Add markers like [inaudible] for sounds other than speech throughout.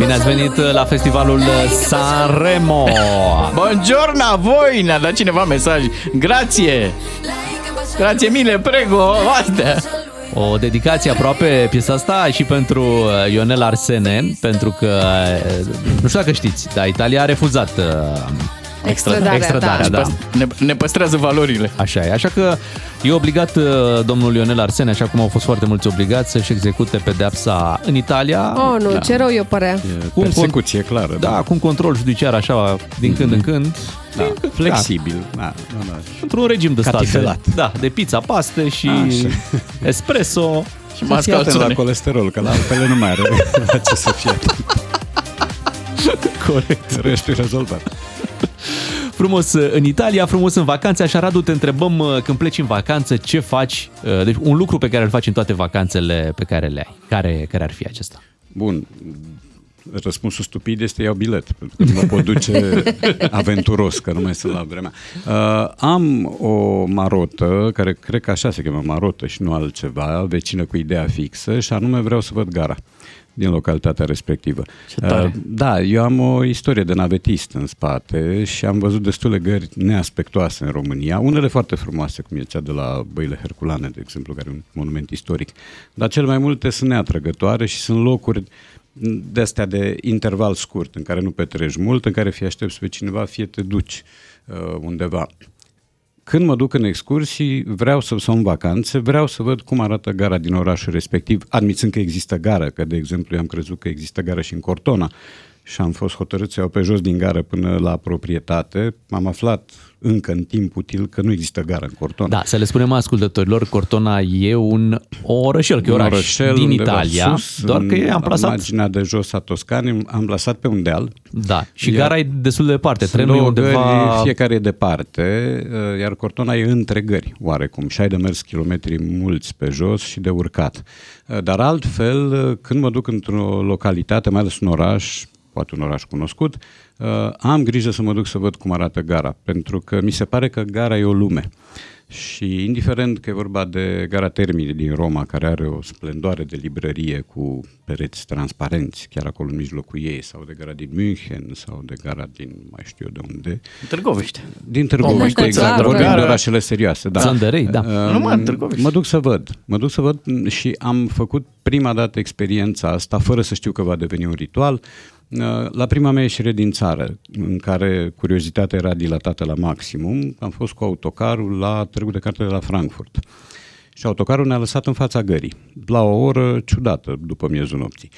Bine ați venit la festivalul Sanremo! Buongiorno a voi! Ne-a dat cineva mesaj. Grație! Grație mille, prego! Astea! O dedicație aproape piesa asta și pentru uh, Ionel Arsene, pentru că, uh, nu știu dacă știți, dar Italia a refuzat uh, Extradarea, extradarea da. da. Ne, ne păstrează valorile. Așa e, așa că e obligat uh, domnul Ionel Arsene, așa cum au fost foarte mulți obligați să-și execute pedeapsa în Italia. Oh, nu, ce rău eu părea. Cu un con- Persecuție clară. da, cu un control judiciar așa din când în când. da. Flexibil. Da. Da, da. Într-un regim de stat. Catifelat. Da, de pizza, paste și Așa. espresso. [laughs] Și Fiți atent la mascalzone. colesterol, că la altele nu mai are [laughs] la ce să fie. Corect. Restul e rezolvat. Frumos uh, în Italia, frumos în vacanțe. Așa, Radu, te întrebăm uh, când pleci în vacanță, ce faci? Uh, Deci un lucru pe care îl faci în toate vacanțele pe care le ai. Care, care ar fi acesta? Bun. Răspunsul stupid este iau bilet, pentru că nu mă pot duce [laughs] aventuros, că nu mai sunt la vremea. Uh, am o marotă, care cred că așa se cheamă marotă și nu altceva, vecină cu ideea fixă și anume vreau să văd gara din localitatea respectivă. Ce tare. Uh, da, eu am o istorie de navetist în spate și am văzut destule gări neaspectoase în România, unele foarte frumoase, cum e cea de la Băile Herculane, de exemplu, care e un monument istoric, dar cel mai multe sunt neatrăgătoare și sunt locuri de astea de interval scurt, în care nu petreci mult, în care fie aștepți pe cineva, fie te duci uh, undeva. Când mă duc în excursii, vreau să sau în vacanțe, vreau să văd cum arată gara din orașul respectiv, admițând că există gară, că de exemplu eu am crezut că există gară și în Cortona și am fost hotărât să iau pe jos din gară până la proprietate. Am aflat încă în timp util că nu există gară în Cortona. Da, să le spunem ascultătorilor, Cortona e un orășel, că e Un oraș orășel din undeva Italia, sus, doar că în e amplasat. marginea de jos a Toscanei, am plasat pe un deal. Da, și Iar- gara e destul de departe. Sunt Trenul e două undeva... gări, fiecare e departe, uh, iar Cortona e între gări, oarecum, și ai de mers kilometri mulți pe jos și de urcat. Uh, Dar altfel, uh, când mă duc într-o localitate, mai ales un oraș, poate un oraș cunoscut, uh, am grijă să mă duc să văd cum arată gara, pentru că mi se pare că gara e o lume. Și indiferent că e vorba de gara Termini din Roma, care are o splendoare de librărie cu pereți transparenți, chiar acolo în mijlocul ei, sau de gara din München, sau de gara din mai știu eu de unde, Târgoviște. din Târgoviște, Oh, exact, clar, vorbim clar. de orașele serioase. Da. Zandărei, da. Uh, Numai în Târgoviște. Mă duc să văd, mă duc să văd și am făcut prima dată experiența asta, fără să știu că va deveni un ritual, uh, la prima mea ieșire din țară, în care curiozitatea era dilatată la maximum, am fost cu autocarul la Târgu de Carte de la Frankfurt. Și autocarul ne-a lăsat în fața gării, la o oră ciudată, după miezul nopții.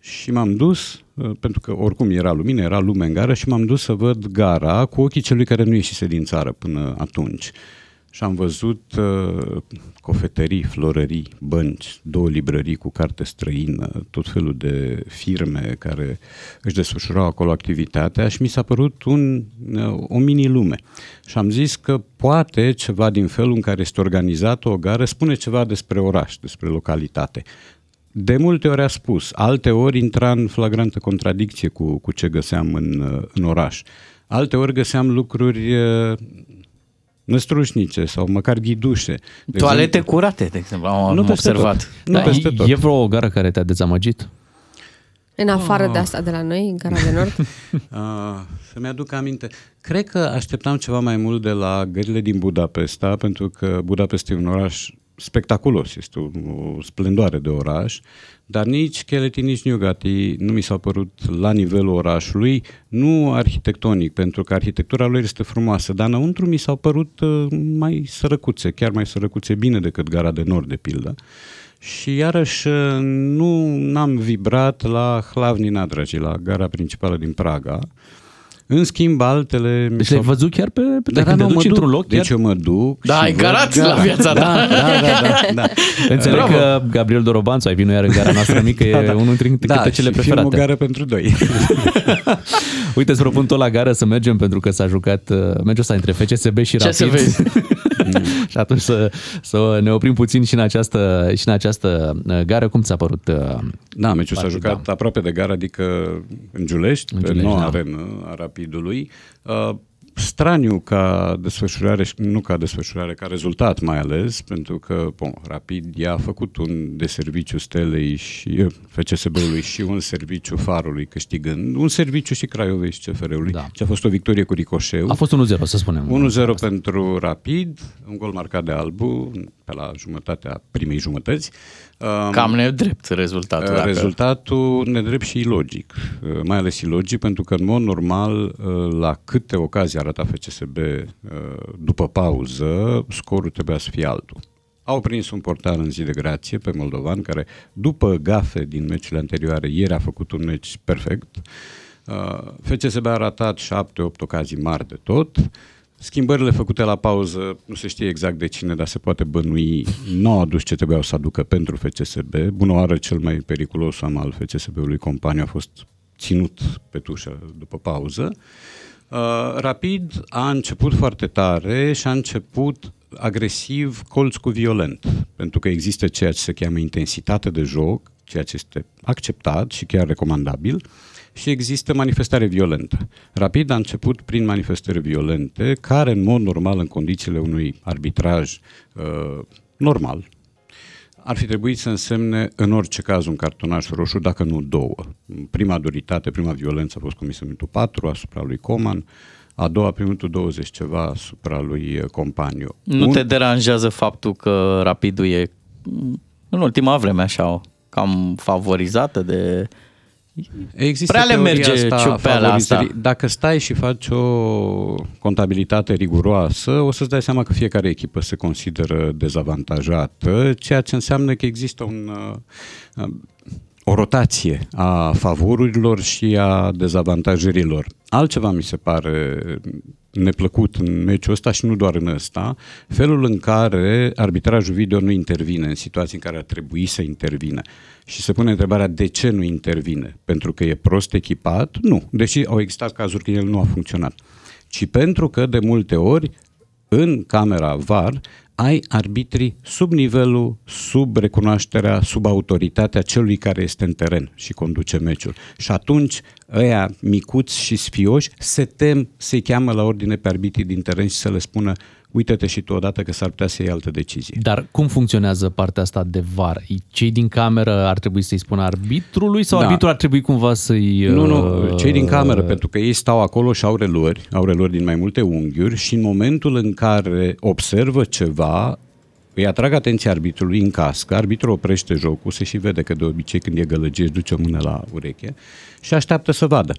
Și m-am dus, uh, pentru că oricum era lumină, era lume în gară, și m-am dus să văd gara cu ochii celui care nu ieșise din țară până atunci. Și am văzut uh, cofetării, florării, bănci, două librării cu carte străină, tot felul de firme care își desfășurau acolo activitatea și mi s-a părut un, uh, o mini-lume. Și am zis că poate ceva din felul în care este organizată o gară spune ceva despre oraș, despre localitate. De multe ori a spus, alte ori intra în flagrantă contradicție cu, cu ce găseam în, uh, în oraș. Alte ori găseam lucruri uh, năstrușnice sau măcar ghidușe. De Toalete exemplu, curate, de exemplu, am, Nu am peste observat. tot. Nu Da, peste e- tot. E vreo gară care te-a dezamăgit? În afară de asta de la noi, în Gara de Nord. [laughs] Ah, să-mi aduc aminte. Cred că așteptam ceva mai mult de la gările din Budapesta, pentru că Budapesta e un oraș spectaculos, este o, o splendoare de oraș, dar nici Cheleti, nici Niugati nu mi s-au părut la nivelul orașului, nu arhitectonic, pentru că arhitectura lui este frumoasă, dar înăuntru mi s-au părut uh, mai sărăcuțe, chiar mai sărăcuțe bine decât Gara de Nord, de pildă. Și iarăși uh, nu am vibrat la Hlavnina, dragii, la gara principală din Praga. În schimb, altele... mi Deci s-au- le-ai văzut chiar pe, pe Da, când da, te nu, duci mă într-un duc. loc, chiar Deci eu mă duc Da, și ai văd carat gara. la viața da, ta. Da, da, da, [laughs] da. Înțeleg Bravo. că Gabriel Dorobanțu, ai vinut iar în gara noastră mică, e [laughs] unul dintre Da, cântecele și preferate. filmul Gară pentru doi. [laughs] Uite, îți propun tot la gară să mergem pentru că s-a jucat uh, meciul ăsta între FCSB și Ce Rapid. Să [laughs] vezi? și atunci să, să ne oprim puțin și în această, și în această uh, gară. Cum ți-a părut? uh, Da, meciul s-a Partida. jucat aproape de gara, adică în Giulești, În pe Giulești, noua da. arenă a Rapidului. Uh, straniu ca desfășurare, nu ca desfășurare, ca rezultat mai ales, pentru că bon, Rapid i-a făcut un de serviciu Stelei și eh, FCSB-ului și un serviciu Farului câștigând, un serviciu și Craiovei și CFR-ului. Da. Și a fost o victorie cu ricoșeu. A fost 1-0, să spunem. 1-0 pentru Rapid, un gol marcat de Albu pe la jumătatea primei jumătăți. Um, Cam nedrept rezultatul. Dacă... Rezultatul nedrept și ilogic, uh, mai ales ilogic pentru că în mod normal uh, la câte ocazii arăta FCSB uh, după pauză, scorul trebuia să fie altul. Au prins un portar în zi de grație pe Moldovan, care după gafe din meciurile anterioare, ieri a făcut un meci perfect. FCSB a ratat 7-8 ocazii mari de tot. Schimbările făcute la pauză, nu se știe exact de cine, dar se poate bănui, nu au adus ce trebuiau să aducă pentru FCSB. Bună oară, cel mai periculos am al FCSB-ului companie a fost ținut pe tușă după pauză. Uh, rapid a început foarte tare și a început agresiv, colț cu violent, pentru că există ceea ce se cheamă intensitate de joc, ceea ce este acceptat și chiar recomandabil, uh, și există manifestare violentă. Rapid a început prin manifestări violente, care în mod normal, în condițiile unui arbitraj uh, normal, ar fi trebuit să însemne în orice caz un cartonaș roșu, dacă nu două. Prima duritate, prima violență a fost comisă în 4 asupra lui Coman, a doua prin minutul 20 ceva asupra lui uh, Companiu. Nu un... te deranjează faptul că Rapidul e în ultima vreme așa cam favorizată de Există Prea le merge ciupeala asta. Dacă stai și faci o contabilitate riguroasă, o să-ți dai seama că fiecare echipă se consideră dezavantajată, ceea ce înseamnă că există un, uh, o rotație a favorurilor și a dezavantajărilor. Altceva mi se pare neplăcut în meciul ăsta și nu doar în ăsta, felul în care arbitrajul video nu intervine în situații în care ar trebui să intervină. Și se pune întrebarea de ce nu intervine. Pentru că e prost echipat? Nu. Deși au existat cazuri când el nu a funcționat. Ci pentru că de multe ori în camera VAR ai arbitrii sub nivelul, sub recunoașterea, sub autoritatea celui care este în teren și conduce meciul. Și atunci ăia micuți și sfioși se tem să-i cheamă la ordine pe arbitrii din teren și să le spună uită-te și tu odată că s-ar putea să iei altă decizie. Dar cum funcționează partea asta de var? Cei din cameră ar trebui să-i spună arbitrului sau da. arbitrul ar trebui cumva să-i... Nu, nu, uh, cei din cameră, pentru că ei stau acolo și au relori, au relori din mai multe unghiuri și în momentul în care observă ceva, îi atrag atenția arbitrului în cască, arbitrul oprește jocul, se și vede că de obicei când e gălăgie își duce o mână la ureche și așteaptă să vadă.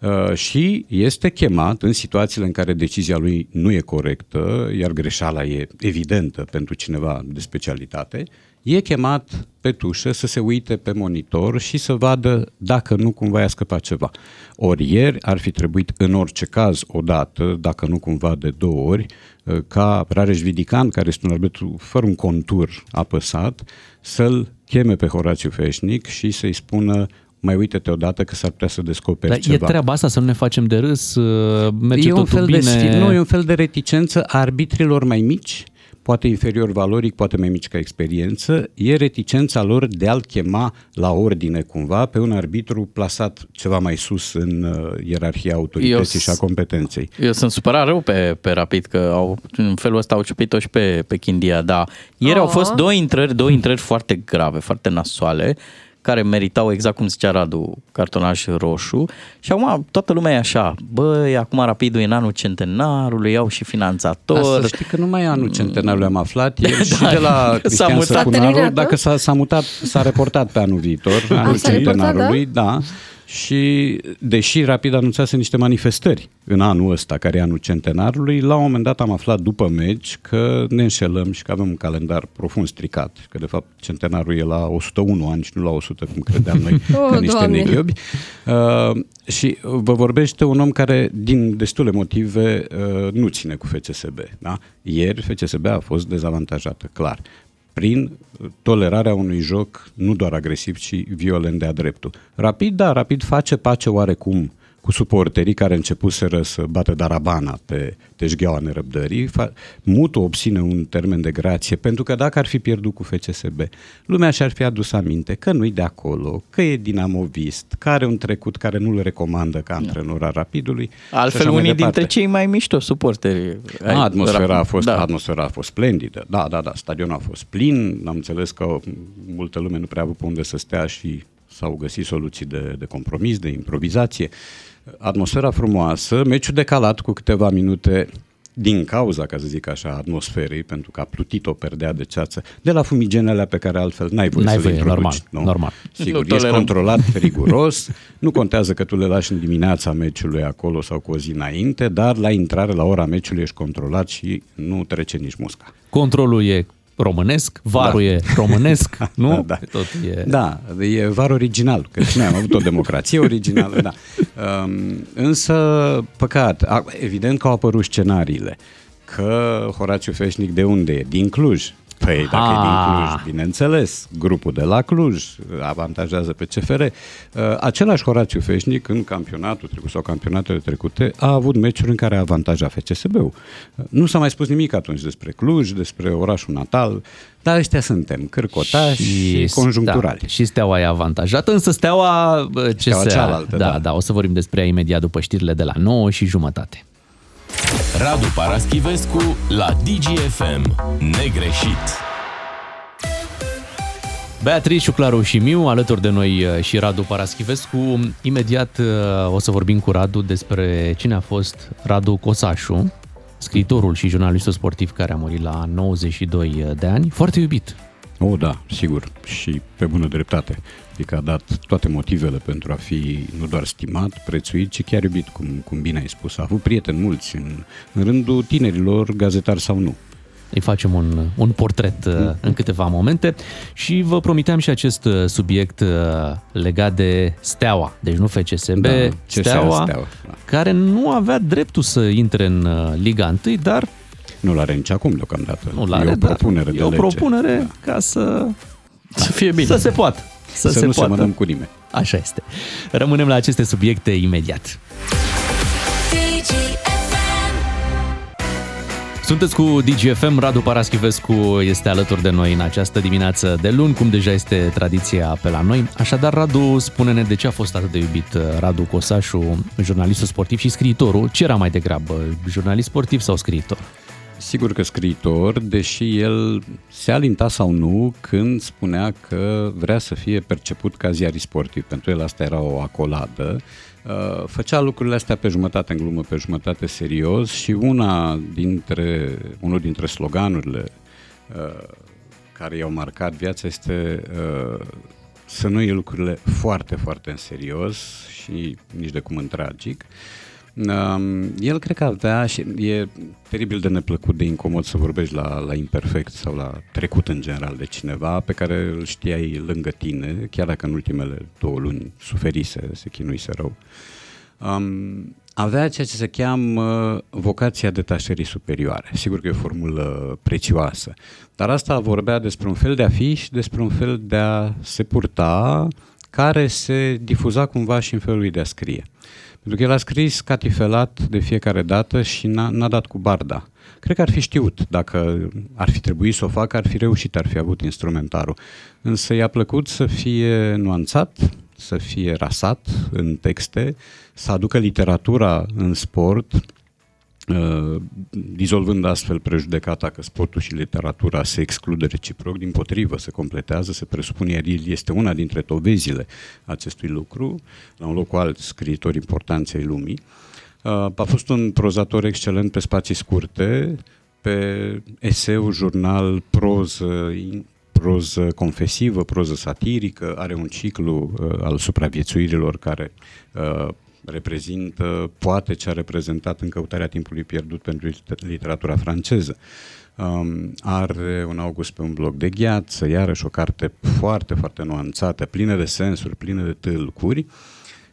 Uh, și este chemat în situațiile în care decizia lui nu e corectă, iar greșeala e evidentă pentru cineva de specialitate, e chemat pe tușă să se uite pe monitor și să vadă dacă nu cumva i-a scăpat ceva. Ori ieri ar fi trebuit în orice caz o dată, dacă nu cumva de două ori, uh, ca Rareș Vidican, care este un arbitru fără un contur apăsat, să-l cheme pe Horațiu Feșnic și să-i spună mai uite-te odată că s-ar putea să descoperi Dar ceva. e treaba asta să nu ne facem de râs, uh, merge e un fel bine. De, nu, e un fel de reticență a arbitrilor mai mici, poate inferior valoric, poate mai mici ca experiență, e reticența lor de a-l chema la ordine cumva pe un arbitru plasat ceva mai sus în uh, ierarhia autorității eu, și a competenței. Eu sunt supărat rău pe, pe Rapid că au, în felul ăsta au ciupit-o și pe, pe Chindia, dar ieri oh. au fost două intrări, două intrări foarte grave, foarte nasoale care meritau, exact cum zicea Radu, cartonaș roșu. Și acum toată lumea e așa, băi, acum Rapidul e în anul centenarului, au și finanțator. Asta știi că nu mai e anul centenarului, am aflat ieri [laughs] da, și de la Cristian Săcunaru, dacă s-a, s-a mutat, s-a reportat pe anul viitor, anul centenarului, da? da și deși Rapid anunțase niște manifestări în anul ăsta, care e anul centenarului, la un moment dat am aflat după meci că ne înșelăm și că avem un calendar profund stricat, că de fapt centenarul e la 101 ani și nu la 100, cum credeam noi, [laughs] oh, ca niște doamne. neghiobi. Uh, și vă vorbește un om care, din destule motive, uh, nu ține cu FCSB. Da? Ieri FCSB a fost dezavantajată, clar prin tolerarea unui joc nu doar agresiv, ci violent de-a dreptul. Rapid, da, Rapid face pace oarecum cu cu suporterii care începuseră să bată darabana pe teșgheaua nerăbdării, Mutu obține un termen de grație, pentru că dacă ar fi pierdut cu FCSB, lumea și-ar fi adus aminte că nu-i de acolo, că e dinamovist, că are un trecut care nu-l recomandă ca antrenor al Rapidului. Altfel, unii dintre cei mai mișto suporteri. Atmosfera a, fost, da. atmosfera a fost splendidă. Da, da, da, stadionul a fost plin, am înțeles că multă lume nu prea a avut pe unde să stea și s-au găsit soluții de, de compromis, de improvizație. Atmosfera frumoasă, meciul decalat cu câteva minute din cauza, ca să zic așa, atmosferei, pentru că a plutit o perdea de ceață, de la fumigenele pe care altfel n-ai voie n-ai să voie, le introduci. normal, nu? normal. Sigur, nu ești controlat, riguros, [laughs] nu contează că tu le lași în dimineața meciului acolo sau cu o zi înainte, dar la intrare, la ora meciului ești controlat și nu trece nici musca. Controlul e românesc, varul [laughs] da. e românesc, nu? Da, da. Tot e... da, e var original, că și noi am avut o democrație originală, da. Um, însă, păcat, evident că au apărut scenariile, că Horațiu Feșnic de unde e? Din Cluj. Păi, dacă e din ah. Cluj, bineînțeles, grupul de la Cluj avantajează pe CFR. Uh, același Horațiu Feșnic, în campionatul trecut sau campionatele trecute, a avut meciuri în care a avantajat FCSB-ul. Uh, nu s-a mai spus nimic atunci despre Cluj, despre orașul natal, dar ăștia suntem, cârcotași și, și conjuncturali. Da, și steaua e avantajată, însă steaua ce steaua se... cealaltă, da, da, da, o să vorbim despre ea imediat după știrile de la 9 și jumătate. Radu Paraschivescu la DGFM. Negreșit. Beatrice, Claru și Miu, alături de noi uh, și Radu Paraschivescu. Imediat uh, o să vorbim cu Radu despre cine a fost Radu Cosașu, scriitorul și jurnalistul sportiv care a murit la 92 de ani, foarte iubit. O, oh, da, sigur, și pe bună dreptate. Adică a dat toate motivele pentru a fi nu doar stimat, prețuit, ci chiar iubit, cum, cum bine ai spus. A avut prieteni mulți în, în rândul tinerilor, gazetari sau nu. Îi facem un, un portret mm. în câteva momente și vă promiteam și acest uh, subiect uh, legat de Steaua, deci nu FCSB, da, Steaua, Steaua da. care nu avea dreptul să intre în Liga 1, dar nu l-are nici acum deocamdată. Nu l-are, e o propunere da. de E o lege. propunere da. ca să... Să fie bine. Să se poată. Să, să se nu poată. semănăm cu nimeni. Așa este. Rămânem la aceste subiecte imediat. Sunteți cu DGFM, Radu Paraschivescu este alături de noi în această dimineață de luni, cum deja este tradiția pe la noi. Așadar, Radu, spune-ne de ce a fost atât de iubit uh, Radu Cosașu, jurnalistul sportiv și scriitorul. Ce era mai degrabă, jurnalist sportiv sau scriitor? Sigur că scriitor, deși el se alinta sau nu când spunea că vrea să fie perceput ca ziarist sportiv. Pentru el asta era o acoladă. Uh, făcea lucrurile astea pe jumătate în glumă, pe jumătate serios și una dintre, unul dintre sloganurile uh, care i-au marcat viața este uh, să nu iei lucrurile foarte, foarte în serios și nici de cum în tragic. El cred că avea și e teribil de neplăcut, de incomod să vorbești la, la imperfect sau la trecut în general de cineva pe care îl știai lângă tine, chiar dacă în ultimele două luni suferise, se chinuise rău. Um, avea ceea ce se cheamă vocația detașării superioare. Sigur că e o formulă prețioasă, dar asta vorbea despre un fel de a fi și despre un fel de a se purta care se difuza cumva și în felul lui de a scrie. Pentru că el a scris catifelat de fiecare dată și n-a, n-a dat cu barda. Cred că ar fi știut, dacă ar fi trebuit să o facă, ar fi reușit, ar fi avut instrumentarul. Însă i-a plăcut să fie nuanțat, să fie rasat în texte, să aducă literatura în sport, Uh, dizolvând astfel prejudecata că sportul și literatura se exclude reciproc, din potrivă se completează, se presupune, iar el este una dintre dovezile acestui lucru, la un loc cu alți scriitori importanți ai lumii. Uh, a fost un prozator excelent pe spații scurte, pe eseu, jurnal, proză, proză confesivă, proză satirică, are un ciclu uh, al supraviețuirilor care uh, reprezintă poate ce a reprezentat în căutarea timpului pierdut pentru literatura franceză. Um, are un august pe un bloc de gheață, iarăși o carte foarte, foarte nuanțată, plină de sensuri, plină de tâlcuri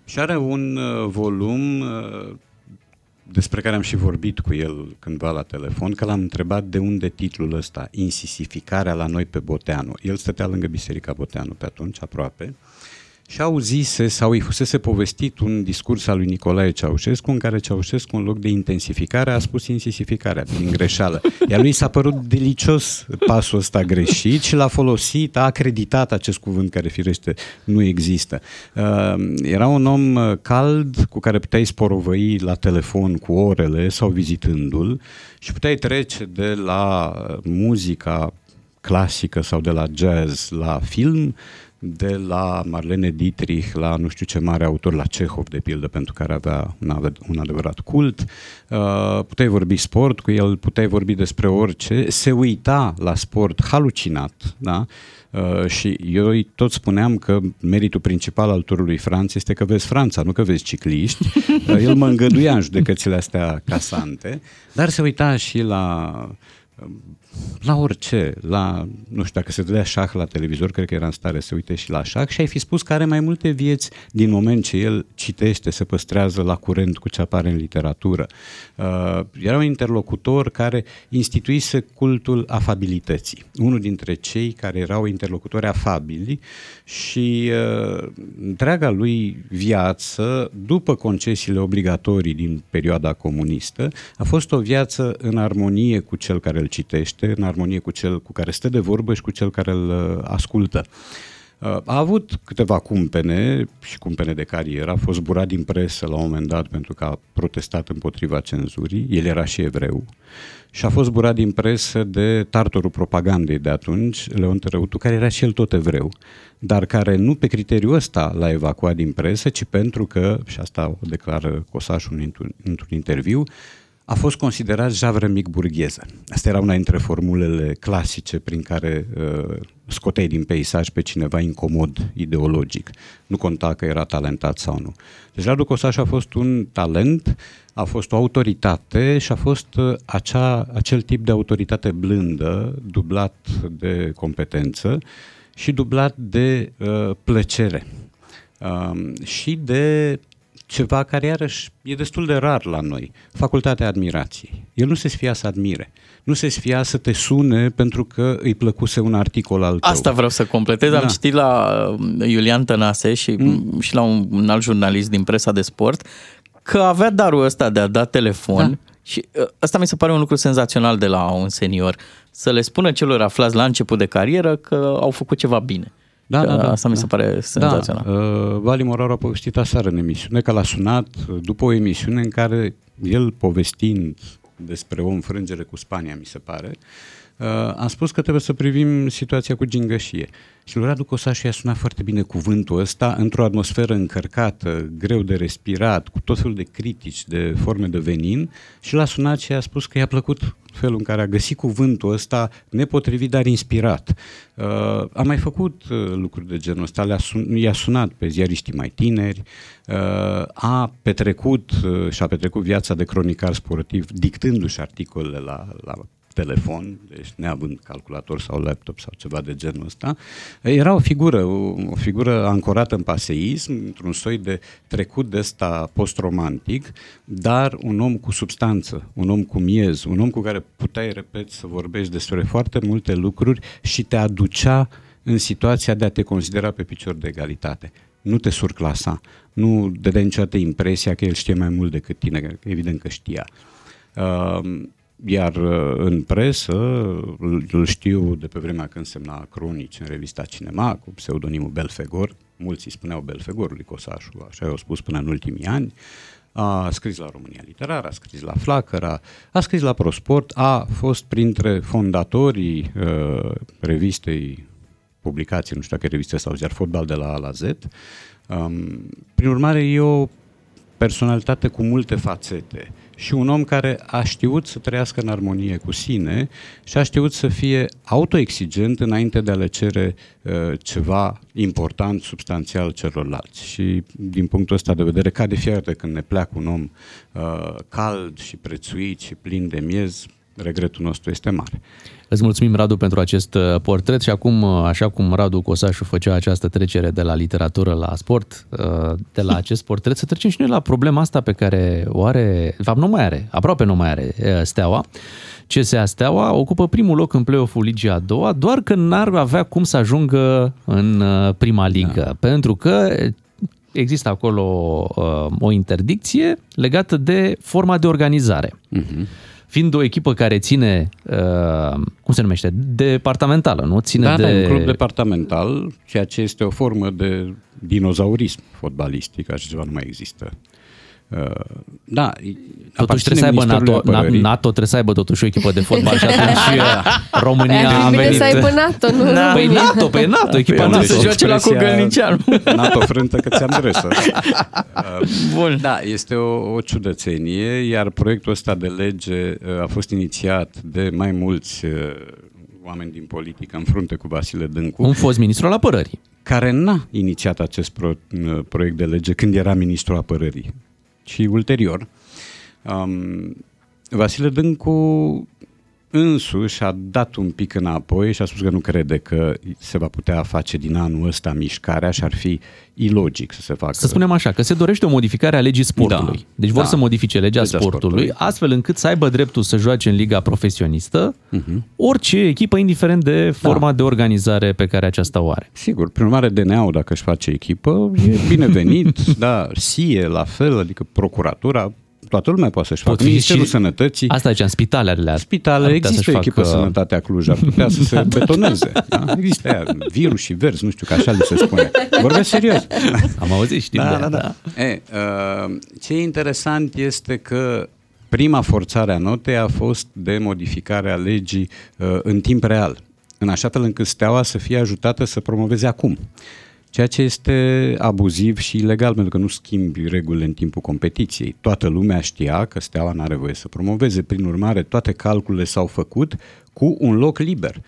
și are un uh, volum uh, despre care am și vorbit cu el cândva la telefon, că l-am întrebat de unde titlul ăsta, Insisificarea la noi pe Boteanu. El stătea lângă Biserica Boteanu pe atunci, aproape, și auzise sau îi fusese povestit un discurs al lui Nicolae Ceaușescu în care Ceaușescu în loc de intensificare a spus insistificarea din greșeală. Iar lui s-a părut delicios pasul ăsta greșit și l-a folosit, a acreditat acest cuvânt care firește nu există. Uh, era un om cald cu care puteai sporovăi la telefon cu orele sau vizitându-l și puteai trece de la muzica clasică sau de la jazz la film de la Marlene Dietrich la nu știu ce mare autor, la Cehov, de pildă, pentru care avea un, un adevărat cult. Uh, puteai vorbi sport cu el, puteai vorbi despre orice. Se uita la sport halucinat, da? Uh, și eu tot spuneam că meritul principal al turului Franței este că vezi Franța, nu că vezi cicliști. [laughs] Uh, el mă îngăduia în judecățile astea casante, dar se uita și la la orice, la, nu știu, dacă se dădea șah la televizor, cred că era în stare să uite și la șah și ai fi spus că are mai multe vieți din moment ce el citește, se păstrează la curent cu ce apare în literatură. Uh, era un interlocutor care instituise cultul afabilității. Unul dintre cei care erau interlocutori afabili și uh, întreaga lui viață, după concesiile obligatorii din perioada comunistă, a fost o viață în armonie cu cel care îl citește, în armonie cu cel cu care stă de vorbă și cu cel care îl uh, ascultă. Uh, a avut câteva cumpene și cumpene de carieră, a fost burat din presă la un moment dat pentru că a protestat împotriva cenzurii, el era și evreu. Și a fost burat din presă de tartorul propagandei de atunci, Leon Tărăutu, care era și el tot evreu, dar care nu pe criteriul ăsta l-a evacuat din presă, ci pentru că, și asta o declară Cosașul într-un, într-un interviu, a fost considerat javră mic burgheză. Asta era una dintre formulele clasice prin care uh, scoteai din peisaj pe cineva incomod ideologic. Nu conta că era talentat sau nu. Deci Radu Cosaș a fost un talent, a fost o autoritate și a fost uh, acea, acel tip de autoritate blândă, dublat de competență și dublat de uh, plăcere. Uh, și de ceva care iarăși e destul de rar la noi, facultatea admirației. El nu se sfia să admire, nu se sfia să te sune pentru că îi plăcuse un articol al tău. Asta vreau să completez, da. am citit la uh, Iulian Tănase și, mm. și la un, un alt jurnalist din presa de sport că avea darul ăsta de a da telefon da. și uh, ăsta mi se pare un lucru senzațional de la un senior, să le spună celor aflați la început de carieră că au făcut ceva bine. Da, da, da, asta mi se da. pare senzațional. Da, uh, Vali Moraru a povestit aseară în emisiune că l-a sunat uh, după o emisiune în care el povestind despre o înfrângere cu Spania, mi se pare, uh, am spus că trebuie să privim situația cu gingășie. Și lui Radu Cosașu i-a sunat foarte bine cuvântul ăsta într-o atmosferă încărcată, greu de respirat, cu tot felul de critici, de forme de venin și l-a sunat și a spus că i-a plăcut felul în care a găsit cuvântul ăsta nepotrivit, dar inspirat. Uh, a mai făcut uh, lucruri de genul ăsta, le-a sun- i-a sunat pe ziariștii mai tineri, uh, a petrecut uh, și a petrecut viața de cronicar sportiv dictându-și articole la, la telefon, deci neavând calculator sau laptop sau ceva de genul ăsta, era o figură, o, o figură ancorată în paseism, într-un soi de trecut de ăsta post-romantic, dar un om cu substanță, un om cu miez, un om cu care puteai, repet, să vorbești despre foarte multe lucruri și te aducea în situația de a te considera pe picior de egalitate. Nu te surclasa, nu dădea niciodată impresia că el știe mai mult decât tine, evident că știa. Uh, iar uh, în presă îl știu de pe vremea când semna cronici în revista Cinema cu pseudonimul Belfegor, mulți îi spuneau Belfegorului Cosașu, așa i-au spus până în ultimii ani, a scris la România Literară, a scris la Flacăra, a scris la Prosport, a fost printre fondatorii uh, revistei publicații, nu știu dacă reviste sau ziar fotbal de la A la Z. Um, prin urmare, e o personalitate cu multe fațete și un om care a știut să trăiască în armonie cu sine și a știut să fie autoexigent înainte de a le cere uh, ceva important, substanțial celorlalți. Și din punctul ăsta de vedere, ca de fiecare când ne pleacă un om uh, cald și prețuit și plin de miez, regretul nostru este mare. Îți mulțumim, Radu, pentru acest uh, portret și acum, uh, așa cum Radu Cosașu făcea această trecere de la literatură la sport, uh, de la acest portret, să trecem și noi la problema asta pe care o are, de fapt nu mai are, aproape nu mai are Steaua, CSA Steaua ocupă primul loc în play-off-ul Ligii a doua, doar că n-ar avea cum să ajungă în uh, prima ligă, da. pentru că există acolo uh, o interdicție legată de forma de organizare. Uh-huh. Fiind o echipă care ține, uh, cum se numește, departamentală, nu? Ține da, de... da, un club departamental, ceea ce este o formă de dinozaurism fotbalistic, așa ceva nu mai există. Uh, da, totuși trebuie să aibă NATO, NATO trebuie să aibă totuși o echipă de fotbal și atunci [laughs] România a venit... să aibă NATO, nu da. Păi NATO, pe NATO, echipa păi NATO. Se joace la Cogălnicianu. [laughs] NATO frântă că ți-am dresă. Bun. Da, este o, o ciudățenie, iar proiectul ăsta de lege uh, a fost inițiat de mai mulți uh, oameni din politică în frunte cu Vasile Dâncu. Un fost ministru al apărării. Care n-a inițiat acest pro, proiect de lege când era ministru apărării și ulterior. Um, Vasile Dâncu însuși a dat un pic înapoi și a spus că nu crede că se va putea face din anul ăsta mișcarea și ar fi ilogic să se facă. Să spunem așa, că se dorește o modificare a legii sportului. Da, deci vor da, să modifice legea, legea sportului, sportului, astfel încât să aibă dreptul să joace în liga profesionistă uh-huh. orice echipă, indiferent de forma da. de organizare pe care aceasta o are. Sigur, prin urmare DNA-ul, dacă își face echipă, e binevenit, [laughs] da, SIE la fel, adică procuratura, toată lumea poate să-și facă. Ministerul și... Sănătății. Asta ziceam, spitalele. Spitale, există o echipă facă... Sănătatea Cluj, ar putea să [laughs] se betoneze. Da? Există aia, virus și vers, nu știu, că așa li se spune. [laughs] Vorbesc serios. Am auzit, știm. Da, da, da. da. E, uh, ce e interesant este că prima forțare a notei a fost de modificare a legii uh, în timp real, în așa fel încât steaua să fie ajutată să promoveze acum ceea ce este abuziv și ilegal, pentru că nu schimbi regulile în timpul competiției. Toată lumea știa că Steaua nu are voie să promoveze, prin urmare toate calculele s-au făcut cu un loc liber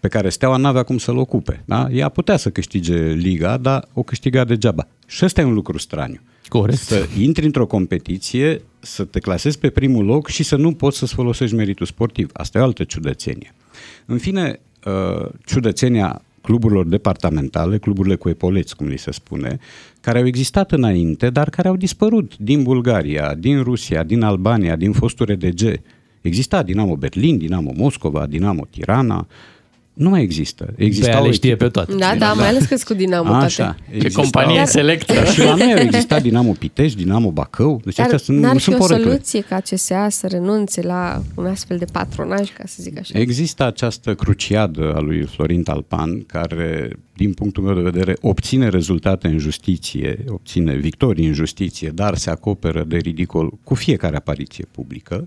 pe care Steaua nu avea cum să-l ocupe. Da? Ea putea să câștige liga, dar o câștiga degeaba. Și ăsta e un lucru straniu. Corect. Să intri într-o competiție, să te clasezi pe primul loc și să nu poți să-ți folosești meritul sportiv. Asta e o altă ciudățenie. În fine, uh, ciudățenia cluburilor departamentale, cluburile cu epoleți, cum li se spune, care au existat înainte, dar care au dispărut din Bulgaria, din Rusia, din Albania, din fostul RDG. Exista Dinamo Berlin, Dinamo Moscova, Dinamo Tirana, nu mai există. Exista pe ale știe pe toate. Da, da, mai ales că cu Dinamo Așa, Ce companie Dar... selectă. Și la noi exista Dinamo Pitești, Dinamo Bacău. Deci Dar sunt, n-ar sunt fi o soluție ca CSA să renunțe la un astfel de patronaj, ca să zic așa? Există această cruciadă a lui Florin Talpan, care, din punctul meu de vedere, obține rezultate în justiție, obține victorii în justiție, dar se acoperă de ridicol cu fiecare apariție publică.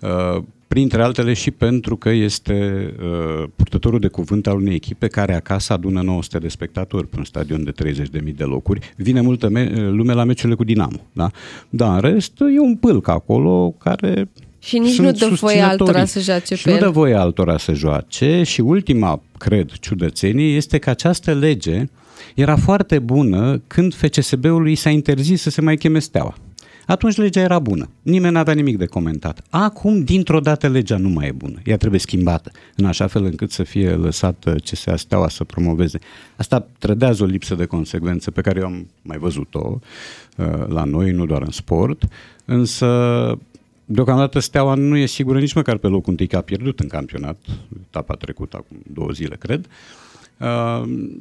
Uh, printre altele și pentru că este uh, purtătorul de cuvânt al unei echipe care acasă adună 900 de spectatori pe un stadion de 30.000 de locuri. Vine multă me- lume la meciurile cu Dinamo. Da? Dar în rest e un pâlc acolo care și nici Sunt nu dă voie altora să joace și pe nu el. dă voie altora să joace și ultima, cred, ciudățenie este că această lege era foarte bună când FCSB-ului s-a interzis să se mai cheme Steaua. Atunci legea era bună. Nimeni nu avea nimic de comentat. Acum, dintr-o dată, legea nu mai e bună. Ea trebuie schimbată, în așa fel încât să fie lăsată CSA Steaua să promoveze. Asta trădează o lipsă de consecvență pe care eu am mai văzut-o uh, la noi, nu doar în sport, însă Deocamdată Steaua nu e sigură nici măcar pe locul întâi că a pierdut în campionat, etapa trecută, acum două zile, cred. Uh,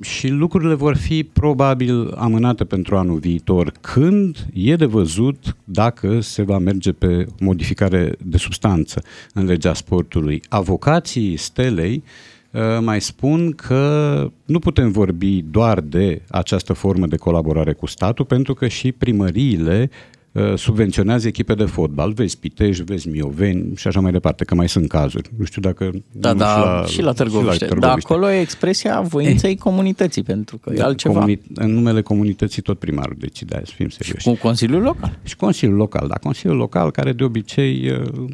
și lucrurile vor fi probabil amânate pentru anul viitor, când e de văzut dacă se va merge pe modificare de substanță în legea sportului. Avocații Stelei uh, mai spun că nu putem vorbi doar de această formă de colaborare cu statul, pentru că și primăriile Uh, subvenționează echipe de fotbal, vezi Pitești, vezi Mioveni și așa mai departe, că mai sunt cazuri. Nu știu dacă... Da, da, și la, și la Târgoviște. Și la Târgoviște. Dar acolo e expresia voinței e. comunității, pentru că da, e altceva. Comuni- în numele comunității tot primarul decide, să fim serioși. Și cu Consiliul Local. Și Consiliul Local, da. Consiliul Local care de obicei uh,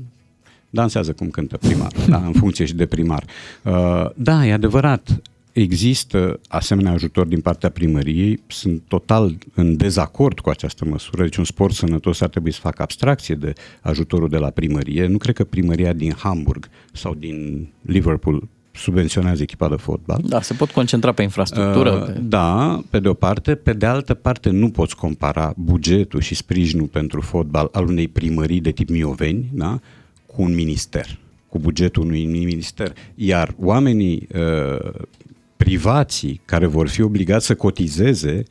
dansează cum cântă primar, da, în funcție și de primar. Uh, da, e adevărat, există asemenea ajutor din partea primăriei, sunt total în dezacord cu această măsură, deci un sport sănătos ar trebui să facă abstracție de ajutorul de la primărie. Nu cred că primăria din Hamburg sau din Liverpool subvenționează echipa de fotbal. Da, se pot concentra pe infrastructură. Uh, pe... Da, pe de o parte. Pe de altă parte, nu poți compara bugetul și sprijinul pentru fotbal al unei primării de tip Mioveni da, cu un minister cu bugetul unui minister, iar oamenii uh, privații care vor fi obligați să cotizeze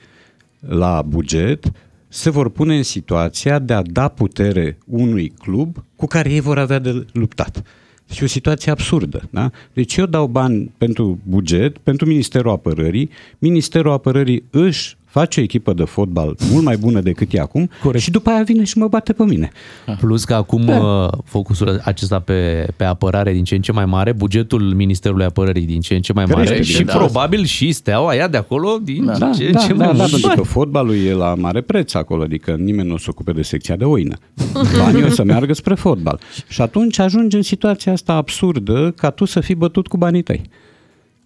la buget se vor pune în situația de a da putere unui club cu care ei vor avea de luptat. Și o situație absurdă. Da? Deci eu dau bani pentru buget, pentru Ministerul Apărării, Ministerul Apărării își face o echipă de fotbal mult mai bună decât e acum Corect. și după aia vine și mă bate pe mine. Plus că acum da. Uh, focusul acesta pe, pe apărare din ce în ce mai mare, bugetul Ministerului Apărării din ce în ce mai mare Crește, și da. probabil și steaua aia de acolo din da. ce în da, ce da, mai da, da, pentru că fotbalul e la mare preț acolo, adică nimeni nu o să ocupe de secția de oină. [laughs] Banii o să meargă spre fotbal. Și atunci ajungi în situația asta absurdă ca tu să fii bătut cu banii tăi.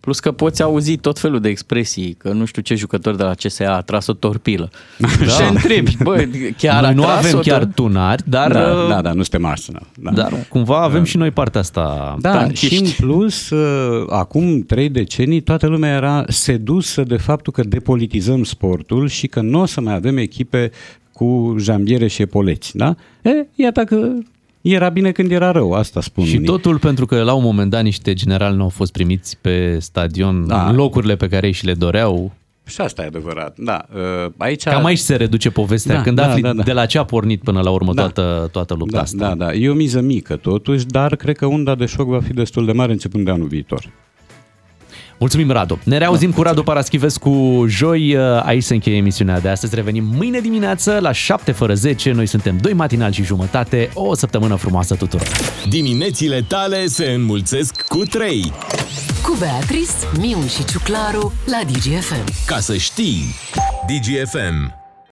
Plus că poți auzi tot felul de expresii, că nu știu ce jucător de la CSA a tras o torpilă. [laughs] Da. Și întrebi, bă, chiar Noi nu avem chiar tunari, dar... Da, uh, da, da, nu suntem Arsenal. Da. Dar cumva avem da. și noi partea asta. Da, tanchiști. și în plus, uh, acum trei decenii, toată lumea era sedusă de faptul că depolitizăm sportul și că nu o să mai avem echipe cu jambiere și epoleți, da? E, iată că era bine când era rău, asta spun Și unii. totul pentru că la un moment dat niște generali nu au fost primiți pe stadion da. în locurile pe care ei și le doreau. Și asta e adevărat, da. Uh, aici... Cam aici se reduce povestea, da, când da, afli da, da. de la ce a pornit până la urmă da. toată, toată lupta da, asta. Da, da, e o miză mică totuși, dar cred că unda de șoc va fi destul de mare începând de anul viitor. Mulțumim, Radu. Ne reauzim da, cu Radu Paraschivescu joi. Uh, aici se încheie emisiunea de astăzi. Revenim mâine dimineață la 7 fără 10. Noi suntem doi matinal și jumătate. O săptămână frumoasă tuturor. Diminețile tale se înmulțesc cu 3. Cu Beatrice, Miu și Ciuclaru la DGFM. Ca să știi, DGFM.